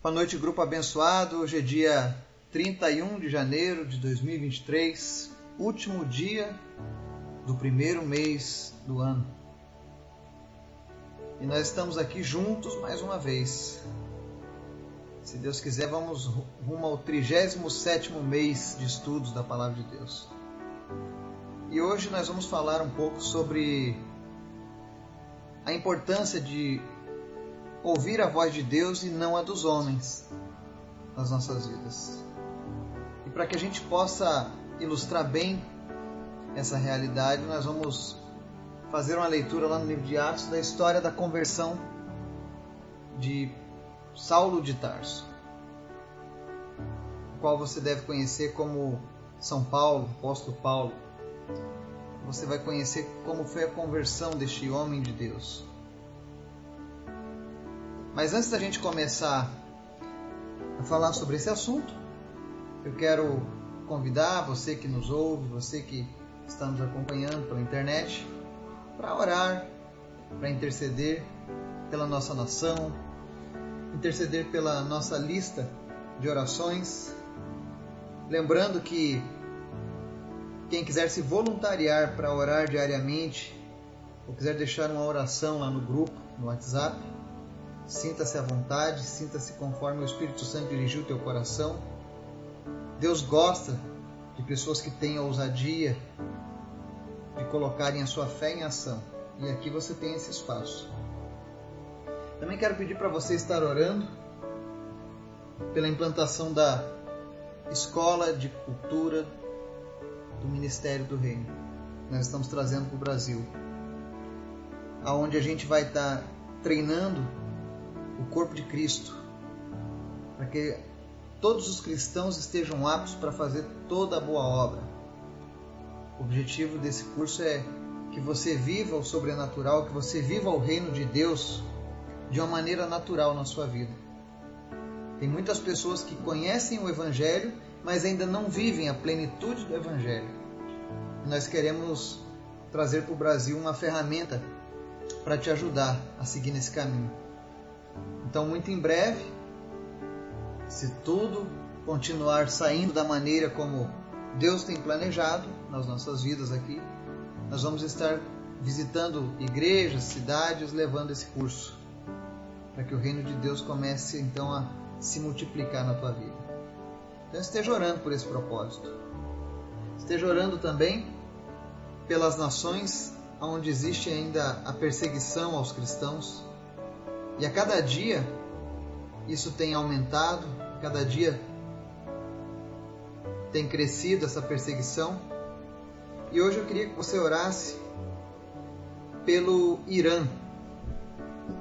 Boa noite, grupo abençoado. Hoje é dia 31 de janeiro de 2023, último dia do primeiro mês do ano. E nós estamos aqui juntos mais uma vez. Se Deus quiser, vamos rumo ao 37 mês de estudos da Palavra de Deus. E hoje nós vamos falar um pouco sobre a importância de ouvir a voz de Deus e não a dos homens nas nossas vidas. E para que a gente possa ilustrar bem essa realidade, nós vamos fazer uma leitura lá no livro de Atos da história da conversão de Saulo de Tarso, o qual você deve conhecer como São Paulo, apóstolo Paulo. Você vai conhecer como foi a conversão deste homem de Deus. Mas antes da gente começar a falar sobre esse assunto, eu quero convidar você que nos ouve, você que está nos acompanhando pela internet, para orar, para interceder pela nossa nação, interceder pela nossa lista de orações. Lembrando que quem quiser se voluntariar para orar diariamente, ou quiser deixar uma oração lá no grupo, no WhatsApp, Sinta-se à vontade, sinta-se conforme o Espírito Santo dirigiu o teu coração. Deus gosta de pessoas que têm ousadia de colocarem a sua fé em ação. E aqui você tem esse espaço. Também quero pedir para você estar orando pela implantação da Escola de Cultura do Ministério do Reino. Nós estamos trazendo para o Brasil, aonde a gente vai estar treinando o corpo de Cristo, para que todos os cristãos estejam aptos para fazer toda a boa obra. O objetivo desse curso é que você viva o sobrenatural, que você viva o reino de Deus de uma maneira natural na sua vida. Tem muitas pessoas que conhecem o Evangelho, mas ainda não vivem a plenitude do Evangelho. Nós queremos trazer para o Brasil uma ferramenta para te ajudar a seguir nesse caminho. Então, muito em breve, se tudo continuar saindo da maneira como Deus tem planejado nas nossas vidas aqui, nós vamos estar visitando igrejas, cidades, levando esse curso, para que o reino de Deus comece então a se multiplicar na tua vida. Então esteja orando por esse propósito. Esteja orando também pelas nações onde existe ainda a perseguição aos cristãos, e a cada dia isso tem aumentado, cada dia tem crescido essa perseguição. E hoje eu queria que você orasse pelo Irã,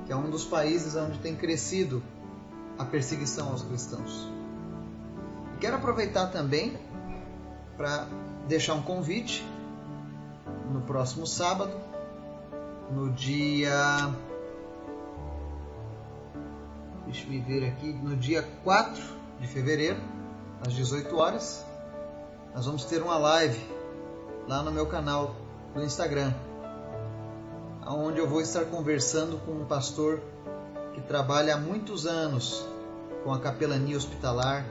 que é um dos países onde tem crescido a perseguição aos cristãos. Quero aproveitar também para deixar um convite no próximo sábado, no dia Deixa eu ver aqui. No dia 4 de fevereiro, às 18 horas, nós vamos ter uma live lá no meu canal do Instagram, onde eu vou estar conversando com um pastor que trabalha há muitos anos com a capelania hospitalar,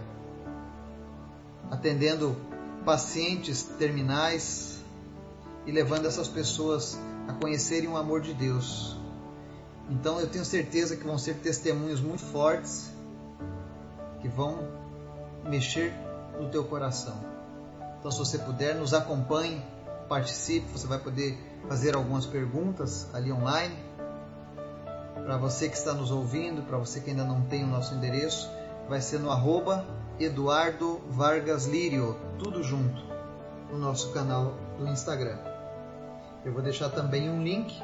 atendendo pacientes terminais e levando essas pessoas a conhecerem o amor de Deus. Então eu tenho certeza que vão ser testemunhos muito fortes que vão mexer no teu coração. Então se você puder, nos acompanhe, participe, você vai poder fazer algumas perguntas ali online. Para você que está nos ouvindo, para você que ainda não tem o nosso endereço, vai ser no arroba Eduardo Vargas Lírio, tudo junto, no nosso canal do Instagram. Eu vou deixar também um link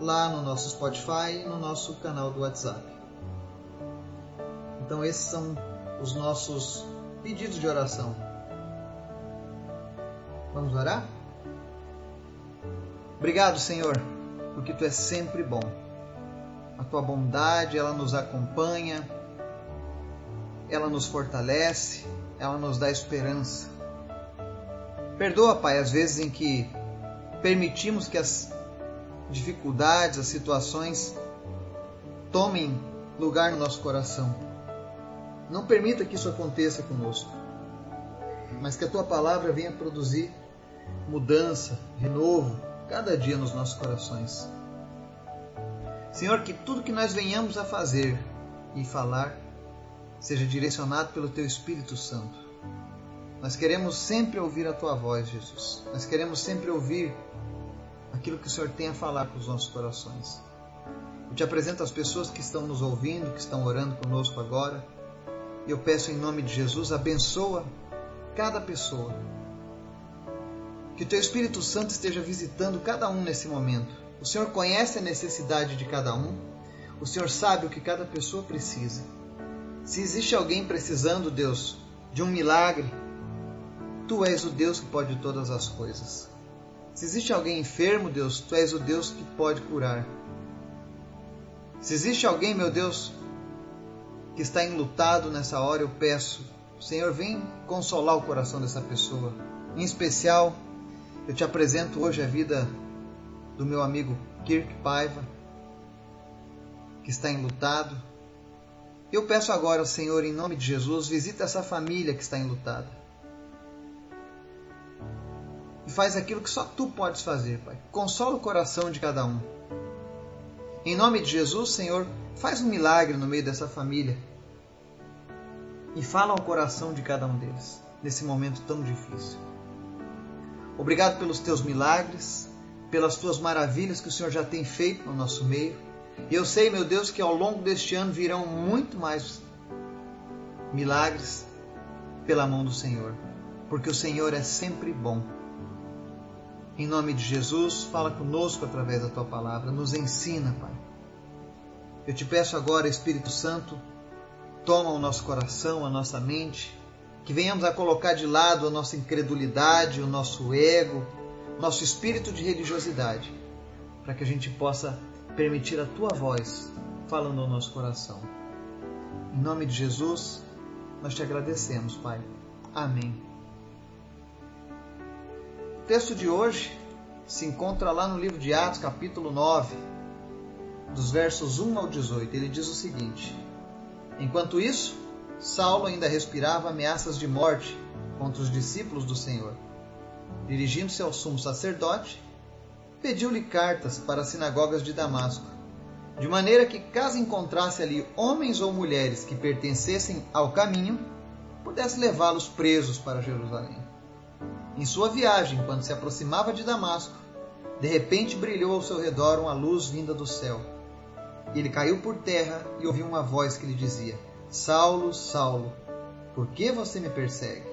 lá no nosso Spotify e no nosso canal do WhatsApp. Então, esses são os nossos pedidos de oração. Vamos orar? Obrigado, Senhor, porque tu és sempre bom. A tua bondade, ela nos acompanha, ela nos fortalece, ela nos dá esperança. Perdoa, Pai, as vezes em que permitimos que as dificuldades, as situações tomem lugar no nosso coração. Não permita que isso aconteça conosco, mas que a tua palavra venha produzir mudança, renovo, cada dia nos nossos corações. Senhor, que tudo que nós venhamos a fazer e falar seja direcionado pelo Teu Espírito Santo. Nós queremos sempre ouvir a Tua voz, Jesus. Nós queremos sempre ouvir aquilo que o Senhor tem a falar para os nossos corações. Eu te apresento as pessoas que estão nos ouvindo, que estão orando conosco agora. E eu peço em nome de Jesus, abençoa cada pessoa. Que o Teu Espírito Santo esteja visitando cada um nesse momento o Senhor conhece a necessidade de cada um. O Senhor sabe o que cada pessoa precisa. Se existe alguém precisando, Deus, de um milagre, Tu és o Deus que pode todas as coisas. Se existe alguém enfermo, Deus, Tu és o Deus que pode curar. Se existe alguém, meu Deus, que está enlutado nessa hora, eu peço, Senhor, vem consolar o coração dessa pessoa. Em especial, eu te apresento hoje a vida do meu amigo Kirk Paiva, que está enlutado. Eu peço agora, Senhor, em nome de Jesus, visita essa família que está enlutada. E faz aquilo que só tu podes fazer, Pai. Consola o coração de cada um. Em nome de Jesus, Senhor, faz um milagre no meio dessa família. E fala ao coração de cada um deles, nesse momento tão difícil. Obrigado pelos teus milagres, pelas tuas maravilhas que o Senhor já tem feito no nosso meio. E eu sei, meu Deus, que ao longo deste ano virão muito mais milagres pela mão do Senhor, porque o Senhor é sempre bom. Em nome de Jesus, fala conosco através da tua palavra, nos ensina, Pai. Eu te peço agora, Espírito Santo, toma o nosso coração, a nossa mente, que venhamos a colocar de lado a nossa incredulidade, o nosso ego, nosso espírito de religiosidade, para que a gente possa permitir a tua voz falando ao nosso coração. Em nome de Jesus, nós te agradecemos, Pai. Amém. O texto de hoje se encontra lá no livro de Atos, capítulo 9, dos versos 1 ao 18. Ele diz o seguinte: Enquanto isso, Saulo ainda respirava ameaças de morte contra os discípulos do Senhor dirigindo-se ao sumo sacerdote, pediu-lhe cartas para as sinagogas de Damasco, de maneira que, caso encontrasse ali homens ou mulheres que pertencessem ao caminho, pudesse levá-los presos para Jerusalém. Em sua viagem, quando se aproximava de Damasco, de repente brilhou ao seu redor uma luz vinda do céu. Ele caiu por terra e ouviu uma voz que lhe dizia: Saulo, Saulo, por que você me persegue?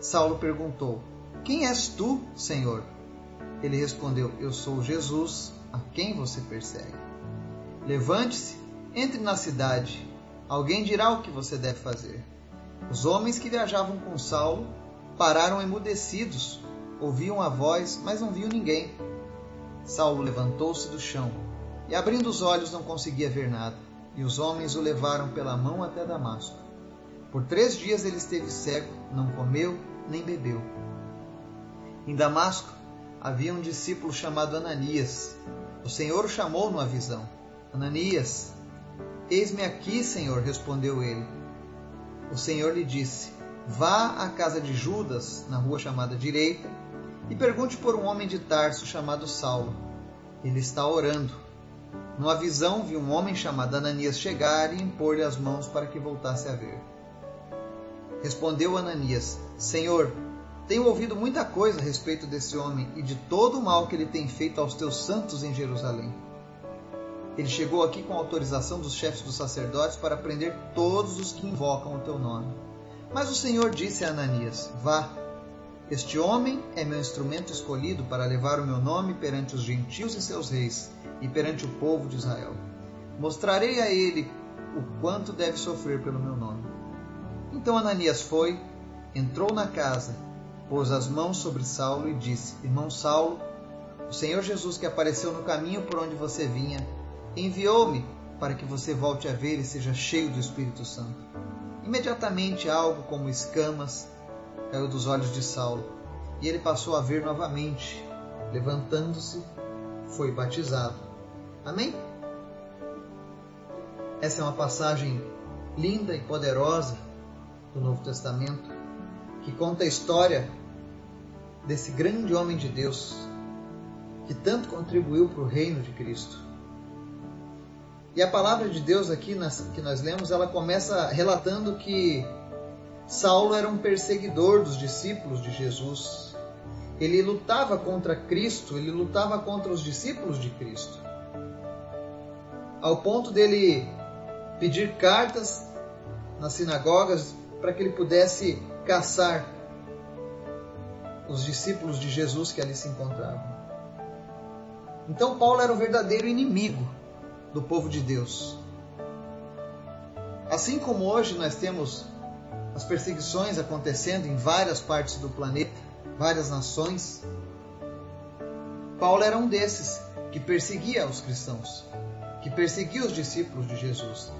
Saulo perguntou: quem és tu, Senhor? Ele respondeu: Eu sou Jesus, a quem você persegue. Levante-se, entre na cidade. Alguém dirá o que você deve fazer. Os homens que viajavam com Saulo pararam emudecidos, ouviam a voz, mas não viam ninguém. Saulo levantou-se do chão e, abrindo os olhos, não conseguia ver nada. E os homens o levaram pela mão até Damasco. Por três dias ele esteve cego, não comeu nem bebeu. Em Damasco havia um discípulo chamado Ananias. O Senhor o chamou numa visão. Ananias, eis-me aqui, Senhor, respondeu ele. O Senhor lhe disse: Vá à casa de Judas, na rua chamada Direita, e pergunte por um homem de Tarso chamado Saulo. Ele está orando. Numa visão, vi um homem chamado Ananias chegar e impor-lhe as mãos para que voltasse a ver. Respondeu Ananias: Senhor, tenho ouvido muita coisa a respeito desse homem e de todo o mal que ele tem feito aos teus santos em Jerusalém. Ele chegou aqui com autorização dos chefes dos sacerdotes para prender todos os que invocam o teu nome. Mas o Senhor disse a Ananias: Vá, este homem é meu instrumento escolhido para levar o meu nome perante os gentios e seus reis e perante o povo de Israel. Mostrarei a ele o quanto deve sofrer pelo meu nome. Então Ananias foi, entrou na casa pôs as mãos sobre Saulo e disse: Irmão Saulo, o Senhor Jesus que apareceu no caminho por onde você vinha, enviou-me para que você volte a ver e seja cheio do Espírito Santo. Imediatamente algo como escamas caiu dos olhos de Saulo, e ele passou a ver novamente. Levantando-se, foi batizado. Amém? Essa é uma passagem linda e poderosa do Novo Testamento, que conta a história desse grande homem de Deus que tanto contribuiu para o reino de Cristo. E a palavra de Deus aqui que nós lemos, ela começa relatando que Saulo era um perseguidor dos discípulos de Jesus. Ele lutava contra Cristo, ele lutava contra os discípulos de Cristo. Ao ponto dele pedir cartas nas sinagogas para que ele pudesse caçar os discípulos de Jesus que ali se encontravam. Então Paulo era o verdadeiro inimigo do povo de Deus. Assim como hoje nós temos as perseguições acontecendo em várias partes do planeta, várias nações, Paulo era um desses que perseguia os cristãos, que perseguia os discípulos de Jesus.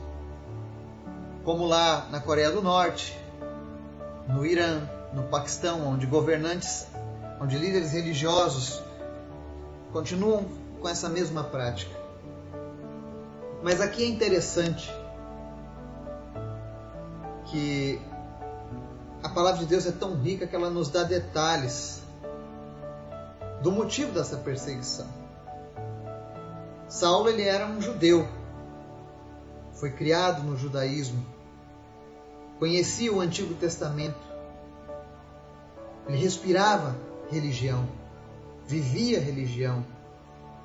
Como lá na Coreia do Norte, no Irã, no Paquistão, onde governantes, onde líderes religiosos continuam com essa mesma prática. Mas aqui é interessante que a palavra de Deus é tão rica que ela nos dá detalhes do motivo dessa perseguição. Saulo ele era um judeu, foi criado no judaísmo, conhecia o Antigo Testamento, ele respirava religião, vivia religião,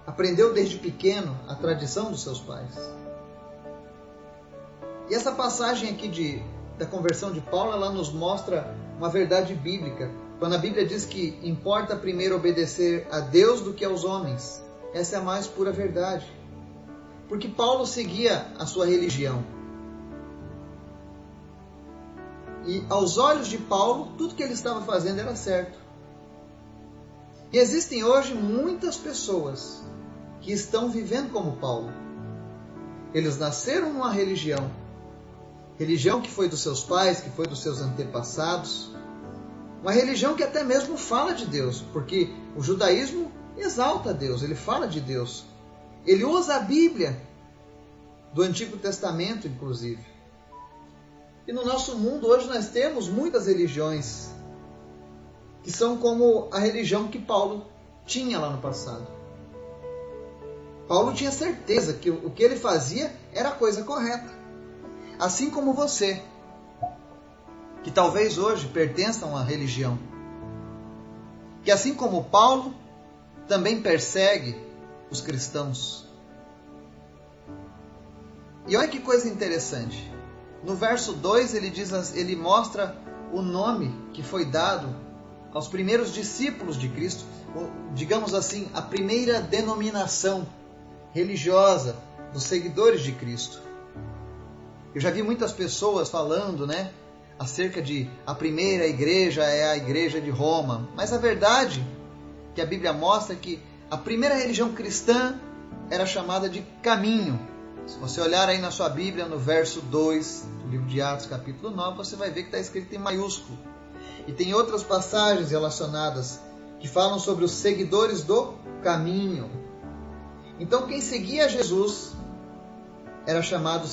aprendeu desde pequeno a tradição dos seus pais. E essa passagem aqui de, da conversão de Paulo, ela nos mostra uma verdade bíblica. Quando a Bíblia diz que importa primeiro obedecer a Deus do que aos homens, essa é a mais pura verdade. Porque Paulo seguia a sua religião, E aos olhos de Paulo, tudo que ele estava fazendo era certo. E existem hoje muitas pessoas que estão vivendo como Paulo. Eles nasceram numa religião, religião que foi dos seus pais, que foi dos seus antepassados, uma religião que até mesmo fala de Deus, porque o judaísmo exalta Deus, ele fala de Deus. Ele usa a Bíblia do Antigo Testamento, inclusive. E no nosso mundo hoje nós temos muitas religiões que são como a religião que Paulo tinha lá no passado. Paulo tinha certeza que o que ele fazia era a coisa correta. Assim como você, que talvez hoje pertença a uma religião, que assim como Paulo também persegue os cristãos. E olha que coisa interessante. No verso 2 ele diz, ele mostra o nome que foi dado aos primeiros discípulos de Cristo, digamos assim, a primeira denominação religiosa dos seguidores de Cristo. Eu já vi muitas pessoas falando, né, acerca de a primeira igreja é a igreja de Roma, mas a verdade que a Bíblia mostra é que a primeira religião cristã era chamada de caminho. Se você olhar aí na sua Bíblia, no verso 2 do livro de Atos, capítulo 9, você vai ver que está escrito em maiúsculo. E tem outras passagens relacionadas que falam sobre os seguidores do caminho. Então, quem seguia Jesus era chamado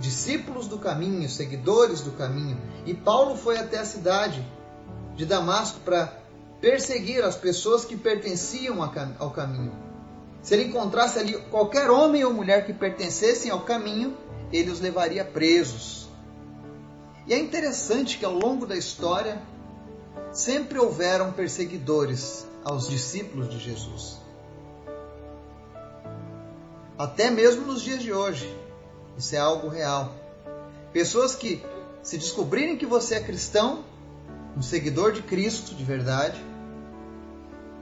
discípulos do caminho, seguidores do caminho. E Paulo foi até a cidade de Damasco para perseguir as pessoas que pertenciam ao caminho. Se ele encontrasse ali qualquer homem ou mulher que pertencessem ao caminho, ele os levaria presos. E é interessante que ao longo da história sempre houveram perseguidores aos discípulos de Jesus. Até mesmo nos dias de hoje. Isso é algo real. Pessoas que, se descobrirem que você é cristão, um seguidor de Cristo de verdade,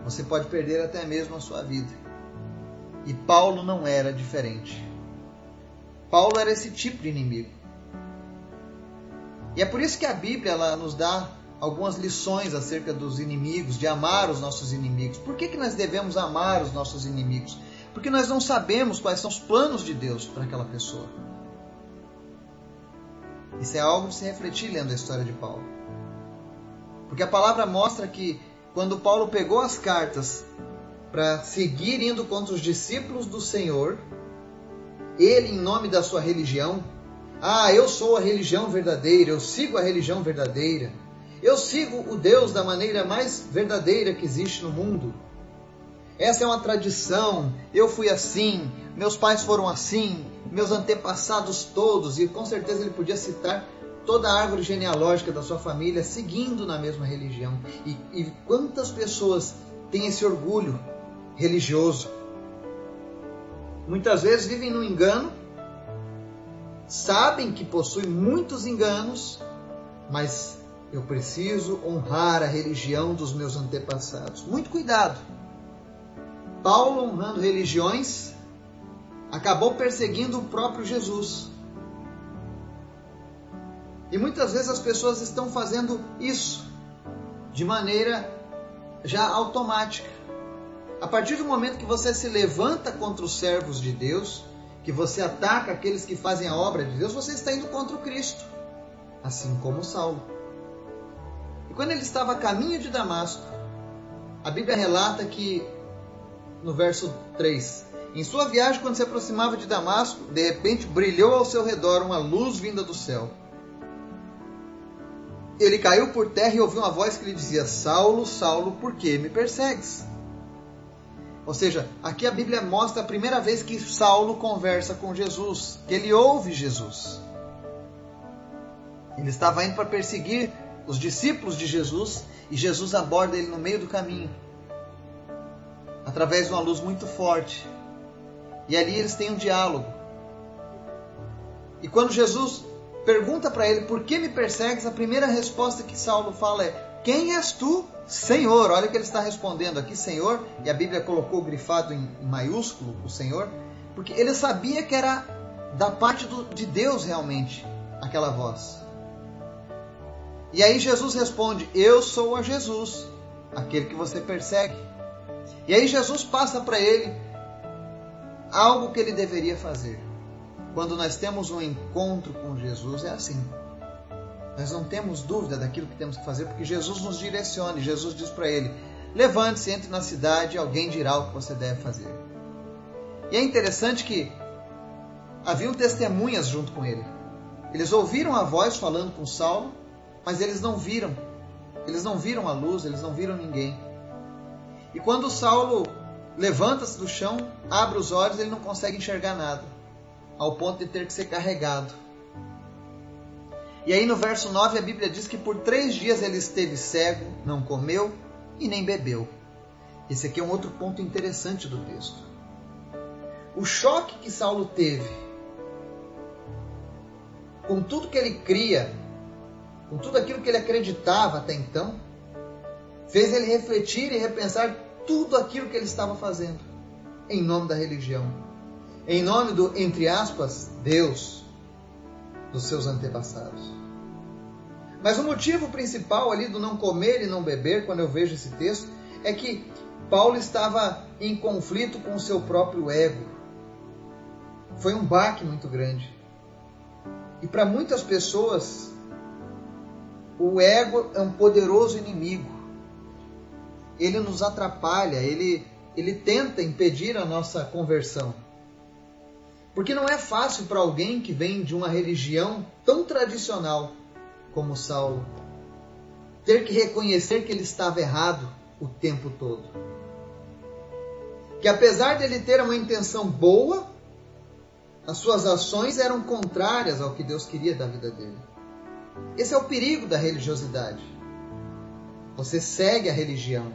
você pode perder até mesmo a sua vida. E Paulo não era diferente. Paulo era esse tipo de inimigo. E é por isso que a Bíblia ela nos dá algumas lições acerca dos inimigos, de amar os nossos inimigos. Por que, que nós devemos amar os nossos inimigos? Porque nós não sabemos quais são os planos de Deus para aquela pessoa. Isso é algo de se refletir lendo a história de Paulo. Porque a palavra mostra que quando Paulo pegou as cartas para seguir indo contra os discípulos do Senhor, ele, em nome da sua religião, Ah, eu sou a religião verdadeira, eu sigo a religião verdadeira. Eu sigo o Deus da maneira mais verdadeira que existe no mundo. Essa é uma tradição, eu fui assim, meus pais foram assim, meus antepassados todos, e com certeza ele podia citar toda a árvore genealógica da sua família seguindo na mesma religião. E, e quantas pessoas têm esse orgulho religioso? Muitas vezes vivem no engano, sabem que possuem muitos enganos, mas eu preciso honrar a religião dos meus antepassados. Muito cuidado. Paulo, honrando religiões, acabou perseguindo o próprio Jesus. E muitas vezes as pessoas estão fazendo isso de maneira já automática. A partir do momento que você se levanta contra os servos de Deus, que você ataca aqueles que fazem a obra de Deus, você está indo contra o Cristo, assim como Saulo. E quando ele estava a caminho de Damasco, a Bíblia relata que, no verso 3, em sua viagem, quando se aproximava de Damasco, de repente brilhou ao seu redor uma luz vinda do céu. Ele caiu por terra e ouviu uma voz que lhe dizia: Saulo, Saulo, por que me persegues? Ou seja, aqui a Bíblia mostra a primeira vez que Saulo conversa com Jesus, que ele ouve Jesus. Ele estava indo para perseguir os discípulos de Jesus e Jesus aborda ele no meio do caminho, através de uma luz muito forte. E ali eles têm um diálogo. E quando Jesus pergunta para ele por que me persegues, a primeira resposta que Saulo fala é: Quem és tu, Senhor? Olha o que ele está respondendo aqui, Senhor, e a Bíblia colocou grifado em maiúsculo o Senhor, porque ele sabia que era da parte do, de Deus realmente aquela voz. E aí Jesus responde: Eu sou a Jesus, aquele que você persegue. E aí Jesus passa para ele algo que ele deveria fazer. Quando nós temos um encontro com Jesus, é assim. Nós não temos dúvida daquilo que temos que fazer, porque Jesus nos direciona. Jesus diz para ele: Levante-se, entre na cidade, e alguém dirá o que você deve fazer. E é interessante que haviam testemunhas junto com ele. Eles ouviram a voz falando com Saulo, mas eles não viram. Eles não viram a luz, eles não viram ninguém. E quando Saulo levanta-se do chão, abre os olhos, ele não consegue enxergar nada, ao ponto de ter que ser carregado. E aí no verso 9 a Bíblia diz que por três dias ele esteve cego, não comeu e nem bebeu. Esse aqui é um outro ponto interessante do texto. O choque que Saulo teve com tudo que ele cria, com tudo aquilo que ele acreditava até então, fez ele refletir e repensar tudo aquilo que ele estava fazendo em nome da religião, em nome do, entre aspas, Deus dos seus antepassados. Mas o motivo principal ali do não comer e não beber, quando eu vejo esse texto, é que Paulo estava em conflito com o seu próprio ego. Foi um baque muito grande. E para muitas pessoas, o ego é um poderoso inimigo ele nos atrapalha, ele, ele tenta impedir a nossa conversão. Porque não é fácil para alguém que vem de uma religião tão tradicional como Saulo ter que reconhecer que ele estava errado o tempo todo. Que apesar de ele ter uma intenção boa, as suas ações eram contrárias ao que Deus queria da vida dele. Esse é o perigo da religiosidade. Você segue a religião,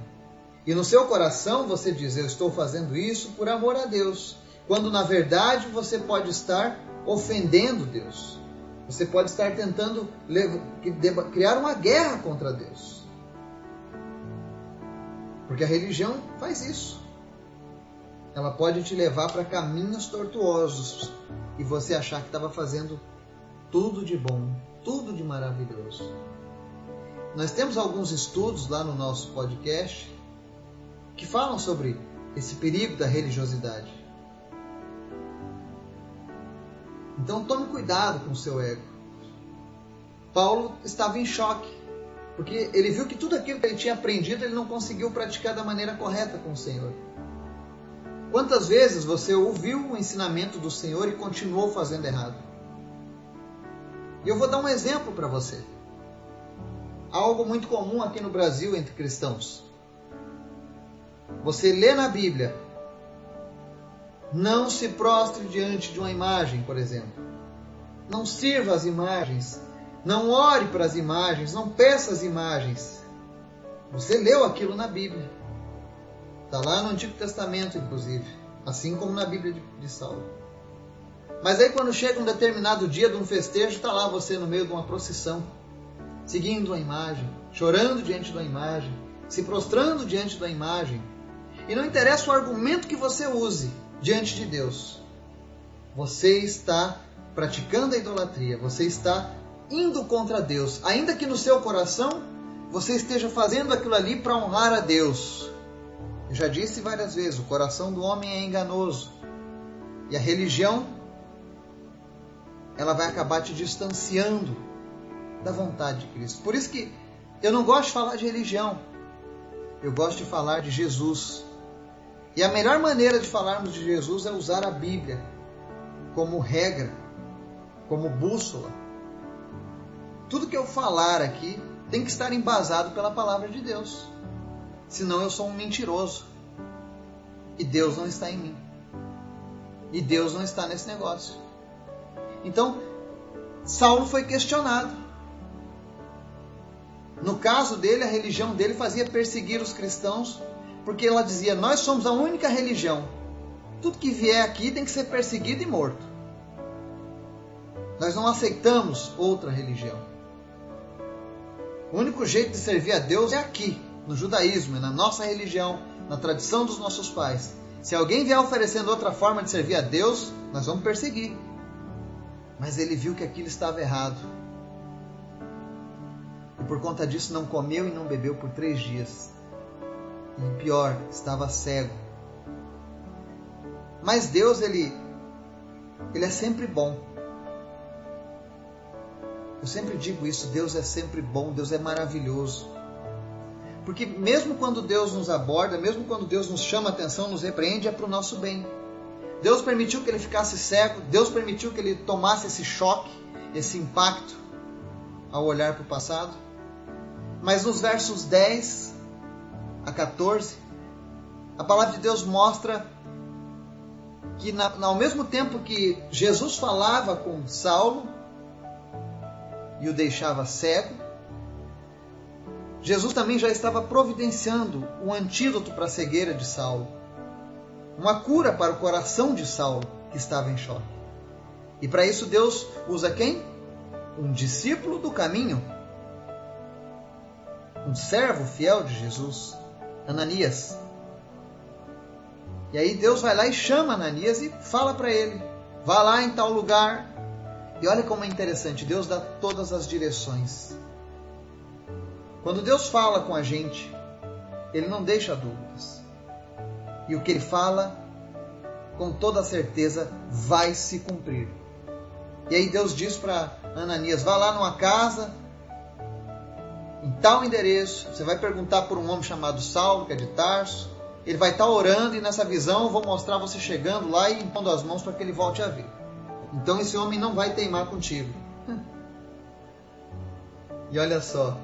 e no seu coração você diz: Eu estou fazendo isso por amor a Deus. Quando na verdade você pode estar ofendendo Deus. Você pode estar tentando criar uma guerra contra Deus. Porque a religião faz isso. Ela pode te levar para caminhos tortuosos e você achar que estava fazendo tudo de bom, tudo de maravilhoso. Nós temos alguns estudos lá no nosso podcast que falam sobre esse perigo da religiosidade. Então tome cuidado com o seu ego. Paulo estava em choque, porque ele viu que tudo aquilo que ele tinha aprendido ele não conseguiu praticar da maneira correta com o Senhor. Quantas vezes você ouviu o ensinamento do Senhor e continuou fazendo errado? E eu vou dar um exemplo para você. Algo muito comum aqui no Brasil entre cristãos. Você lê na Bíblia, não se prostre diante de uma imagem, por exemplo. Não sirva as imagens. Não ore para as imagens. Não peça as imagens. Você leu aquilo na Bíblia. Está lá no Antigo Testamento, inclusive. Assim como na Bíblia de, Saulo. Mas aí quando chega um determinado dia de um festejo, está lá você no meio de uma procissão, seguindo uma imagem, chorando diante da imagem, se prostrando diante da imagem. E não interessa o argumento que você use diante de Deus. Você está praticando a idolatria, você está indo contra Deus, ainda que no seu coração você esteja fazendo aquilo ali para honrar a Deus. Eu já disse várias vezes: o coração do homem é enganoso e a religião ela vai acabar te distanciando da vontade de Cristo. Por isso que eu não gosto de falar de religião, eu gosto de falar de Jesus. E a melhor maneira de falarmos de Jesus é usar a Bíblia como regra, como bússola. Tudo que eu falar aqui tem que estar embasado pela palavra de Deus. Senão eu sou um mentiroso. E Deus não está em mim. E Deus não está nesse negócio. Então, Saulo foi questionado. No caso dele, a religião dele fazia perseguir os cristãos, porque ela dizia: Nós somos a única religião. Tudo que vier aqui tem que ser perseguido e morto. Nós não aceitamos outra religião. O único jeito de servir a Deus é aqui, no judaísmo, é na nossa religião, na tradição dos nossos pais. Se alguém vier oferecendo outra forma de servir a Deus, nós vamos perseguir. Mas ele viu que aquilo estava errado. E por conta disso não comeu e não bebeu por três dias. E pior, estava cego. Mas Deus, ele, ele é sempre bom. Eu sempre digo isso: Deus é sempre bom, Deus é maravilhoso. Porque mesmo quando Deus nos aborda, mesmo quando Deus nos chama a atenção, nos repreende, é para o nosso bem. Deus permitiu que ele ficasse cego, Deus permitiu que ele tomasse esse choque, esse impacto ao olhar para o passado. Mas nos versos 10 a 14, a palavra de Deus mostra que, na, ao mesmo tempo que Jesus falava com Saulo, e o deixava cego, Jesus também já estava providenciando um antídoto para a cegueira de Saulo, uma cura para o coração de Saulo que estava em choque. E para isso Deus usa quem? Um discípulo do caminho, um servo fiel de Jesus, Ananias. E aí Deus vai lá e chama Ananias e fala para ele: vá lá em tal lugar, e olha como é interessante, Deus dá todas as direções. Quando Deus fala com a gente, Ele não deixa dúvidas. E o que Ele fala, com toda certeza, vai se cumprir. E aí Deus diz para Ananias: vá lá numa casa, em tal endereço, você vai perguntar por um homem chamado Saulo, que é de Tarso. Ele vai estar orando e nessa visão eu vou mostrar você chegando lá e impondo as mãos para que ele volte a ver. Então esse homem não vai teimar contigo. E olha só,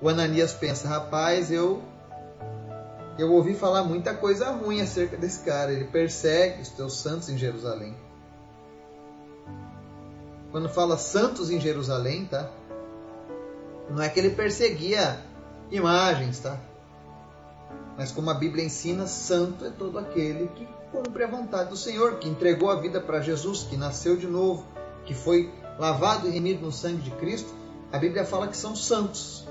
o Ananias pensa, rapaz, eu eu ouvi falar muita coisa ruim acerca desse cara. Ele persegue os teus santos em Jerusalém. Quando fala santos em Jerusalém, tá? Não é que ele perseguia imagens, tá? Mas como a Bíblia ensina, santo é todo aquele que cumpre a vontade do Senhor, que entregou a vida para Jesus, que nasceu de novo, que foi lavado e remido no sangue de Cristo, a Bíblia fala que são santos.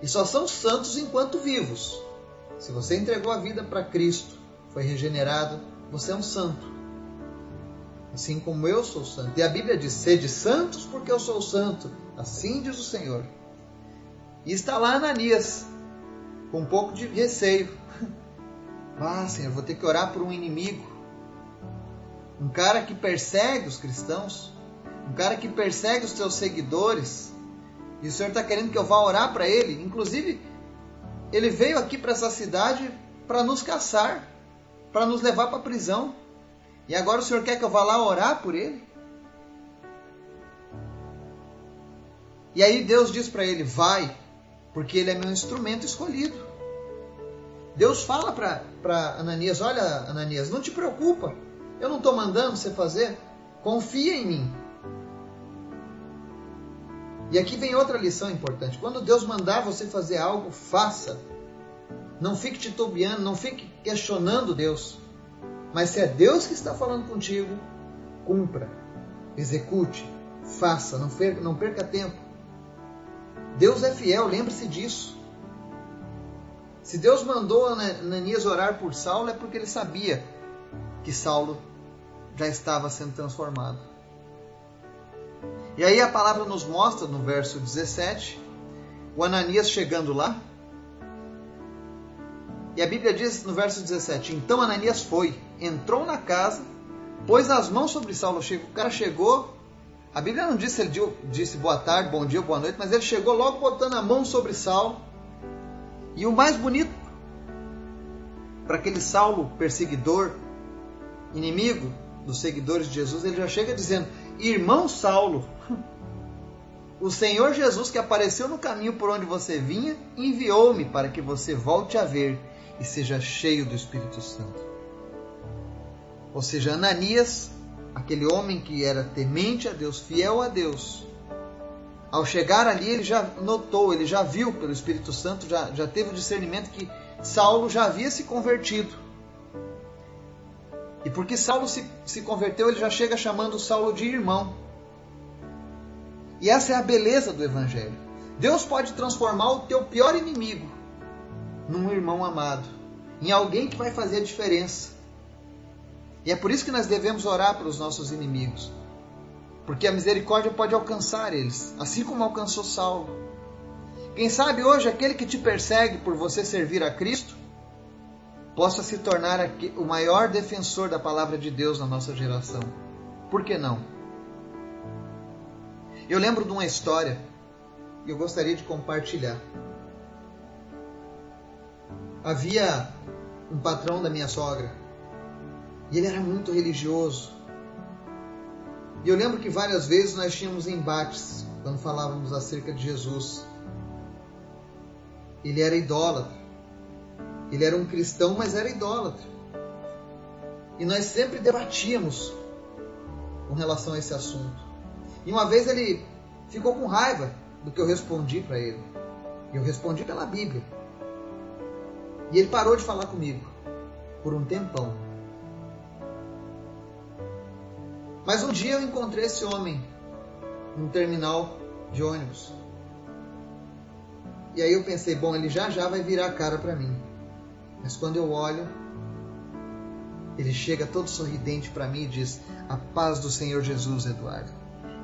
E só são santos enquanto vivos. Se você entregou a vida para Cristo, foi regenerado, você é um santo. Assim como eu sou santo. E a Bíblia diz: sede santos porque eu sou santo. Assim diz o Senhor. E está lá Ananias, com um pouco de receio. Ah, Senhor, vou ter que orar por um inimigo. Um cara que persegue os cristãos. Um cara que persegue os seus seguidores. E o Senhor está querendo que eu vá orar para ele. Inclusive, ele veio aqui para essa cidade para nos caçar, para nos levar para a prisão. E agora o Senhor quer que eu vá lá orar por ele? E aí Deus diz para ele: vai, porque ele é meu instrumento escolhido. Deus fala para Ananias: olha, Ananias, não te preocupa, eu não estou mandando você fazer, confia em mim. E aqui vem outra lição importante: quando Deus mandar você fazer algo, faça. Não fique titubeando, não fique questionando Deus. Mas se é Deus que está falando contigo, cumpra, execute, faça, não perca, não perca tempo. Deus é fiel, lembre-se disso. Se Deus mandou Ananias orar por Saulo, é porque ele sabia que Saulo já estava sendo transformado. E aí a palavra nos mostra no verso 17, o Ananias chegando lá, e a Bíblia diz no verso 17: Então Ananias foi, entrou na casa, pôs as mãos sobre Saulo. O cara chegou, a Bíblia não disse ele disse boa tarde, bom dia, boa noite, mas ele chegou logo botando a mão sobre Saulo. E o mais bonito, para aquele Saulo perseguidor, inimigo dos seguidores de Jesus, ele já chega dizendo: Irmão Saulo, o Senhor Jesus que apareceu no caminho por onde você vinha, enviou-me para que você volte a ver e seja cheio do Espírito Santo. Ou seja, Ananias, aquele homem que era temente a Deus, fiel a Deus, ao chegar ali ele já notou, ele já viu pelo Espírito Santo, já, já teve o discernimento que Saulo já havia se convertido. E porque Saulo se, se converteu, ele já chega chamando Saulo de irmão. E essa é a beleza do Evangelho. Deus pode transformar o teu pior inimigo num irmão amado, em alguém que vai fazer a diferença. E é por isso que nós devemos orar pelos nossos inimigos, porque a misericórdia pode alcançar eles, assim como alcançou Saulo. Quem sabe hoje aquele que te persegue por você servir a Cristo possa se tornar o maior defensor da palavra de Deus na nossa geração. Por que não? Eu lembro de uma história e eu gostaria de compartilhar havia um patrão da minha sogra e ele era muito religioso. E eu lembro que várias vezes nós tínhamos embates quando falávamos acerca de Jesus. Ele era idólatra. Ele era um cristão, mas era idólatra. E nós sempre debatíamos com relação a esse assunto. E uma vez ele ficou com raiva do que eu respondi para ele. E eu respondi pela Bíblia. E ele parou de falar comigo por um tempão. Mas um dia eu encontrei esse homem num terminal de ônibus. E aí eu pensei, bom, ele já já vai virar a cara para mim. Mas quando eu olho, ele chega todo sorridente para mim e diz: "A paz do Senhor Jesus, Eduardo".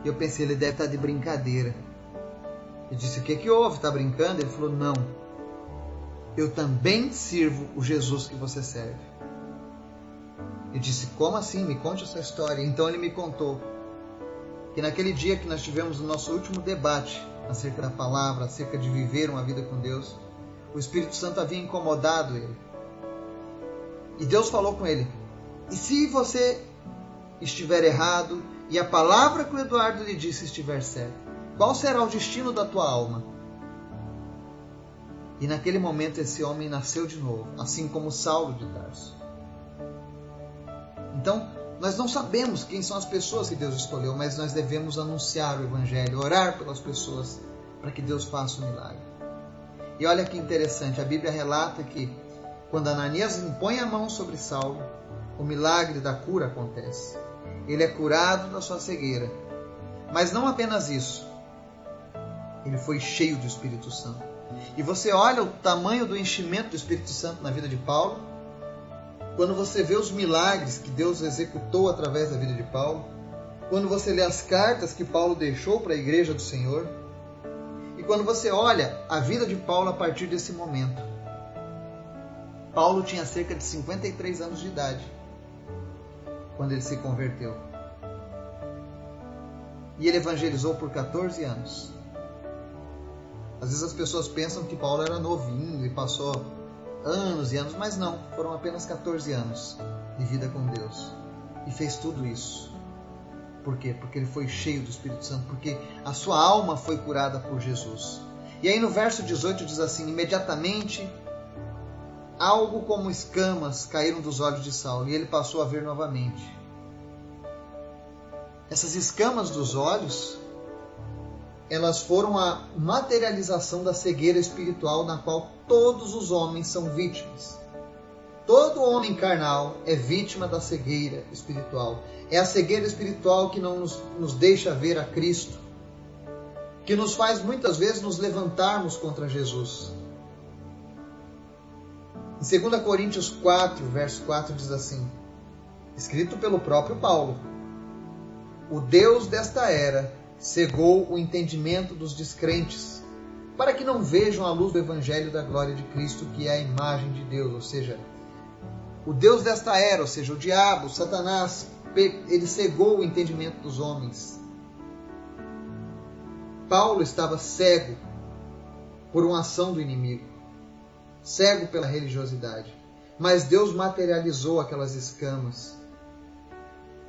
E eu pensei, ele deve estar tá de brincadeira. Eu disse: "O que que houve? Tá brincando?" Ele falou: "Não eu também sirvo o Jesus que você serve. Eu disse, como assim? Me conte essa história. Então ele me contou que naquele dia que nós tivemos o nosso último debate acerca da palavra, acerca de viver uma vida com Deus, o Espírito Santo havia incomodado ele. E Deus falou com ele: E se você estiver errado e a palavra que o Eduardo lhe disse estiver certa, qual será o destino da tua alma? E naquele momento esse homem nasceu de novo, assim como Saulo de Tarso. Então, nós não sabemos quem são as pessoas que Deus escolheu, mas nós devemos anunciar o Evangelho, orar pelas pessoas para que Deus faça o um milagre. E olha que interessante, a Bíblia relata que quando Ananias impõe a mão sobre Saulo, o milagre da cura acontece. Ele é curado da sua cegueira. Mas não apenas isso, ele foi cheio do Espírito Santo. E você olha o tamanho do enchimento do Espírito Santo na vida de Paulo, quando você vê os milagres que Deus executou através da vida de Paulo, quando você lê as cartas que Paulo deixou para a igreja do Senhor, e quando você olha a vida de Paulo a partir desse momento. Paulo tinha cerca de 53 anos de idade quando ele se converteu. E ele evangelizou por 14 anos. Às vezes as pessoas pensam que Paulo era novinho e passou anos e anos, mas não, foram apenas 14 anos de vida com Deus e fez tudo isso. Por quê? Porque ele foi cheio do Espírito Santo, porque a sua alma foi curada por Jesus. E aí no verso 18 diz assim: imediatamente algo como escamas caíram dos olhos de Saulo e ele passou a ver novamente. Essas escamas dos olhos, elas foram a materialização da cegueira espiritual na qual todos os homens são vítimas. Todo homem carnal é vítima da cegueira espiritual. É a cegueira espiritual que não nos, nos deixa ver a Cristo, que nos faz muitas vezes nos levantarmos contra Jesus. Em 2 Coríntios 4, verso 4 diz assim: escrito pelo próprio Paulo: O Deus desta era cegou o entendimento dos descrentes, para que não vejam a luz do evangelho da glória de Cristo, que é a imagem de Deus, ou seja, o Deus desta era, ou seja, o diabo, Satanás, ele cegou o entendimento dos homens. Paulo estava cego por uma ação do inimigo, cego pela religiosidade. Mas Deus materializou aquelas escamas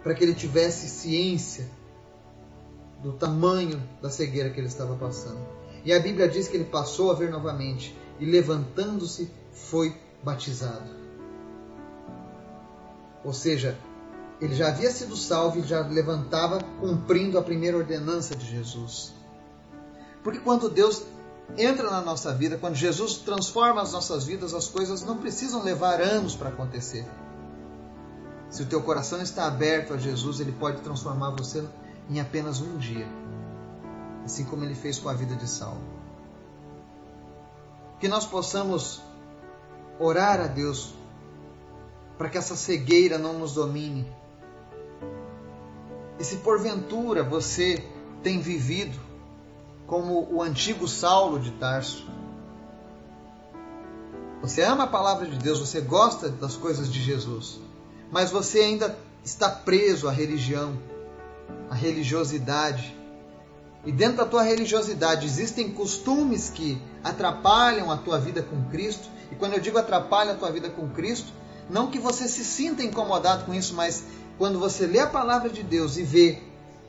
para que ele tivesse ciência do tamanho da cegueira que ele estava passando. E a Bíblia diz que ele passou a ver novamente e, levantando-se, foi batizado. Ou seja, ele já havia sido salvo e já levantava cumprindo a primeira ordenança de Jesus. Porque quando Deus entra na nossa vida, quando Jesus transforma as nossas vidas, as coisas não precisam levar anos para acontecer. Se o teu coração está aberto a Jesus, ele pode transformar você em apenas um dia, assim como ele fez com a vida de Saulo. Que nós possamos orar a Deus para que essa cegueira não nos domine. E se porventura você tem vivido como o antigo Saulo de Tarso, você ama a palavra de Deus, você gosta das coisas de Jesus, mas você ainda está preso à religião, à religiosidade. E dentro da tua religiosidade existem costumes que atrapalham a tua vida com Cristo. E quando eu digo atrapalha a tua vida com Cristo, não que você se sinta incomodado com isso, mas quando você lê a palavra de Deus e vê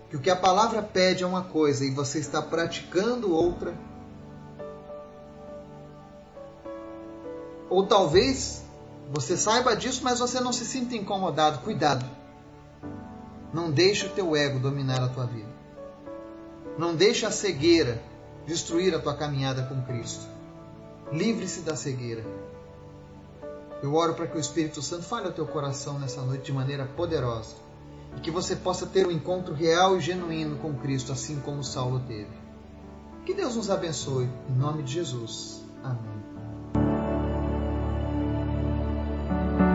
que o que a palavra pede é uma coisa e você está praticando outra, ou talvez você saiba disso, mas você não se sinta incomodado. Cuidado. Não deixe o teu ego dominar a tua vida. Não deixe a cegueira destruir a tua caminhada com Cristo. Livre-se da cegueira. Eu oro para que o Espírito Santo fale ao teu coração nessa noite de maneira poderosa e que você possa ter um encontro real e genuíno com Cristo, assim como Saulo teve. Que Deus nos abençoe, em nome de Jesus. Amém.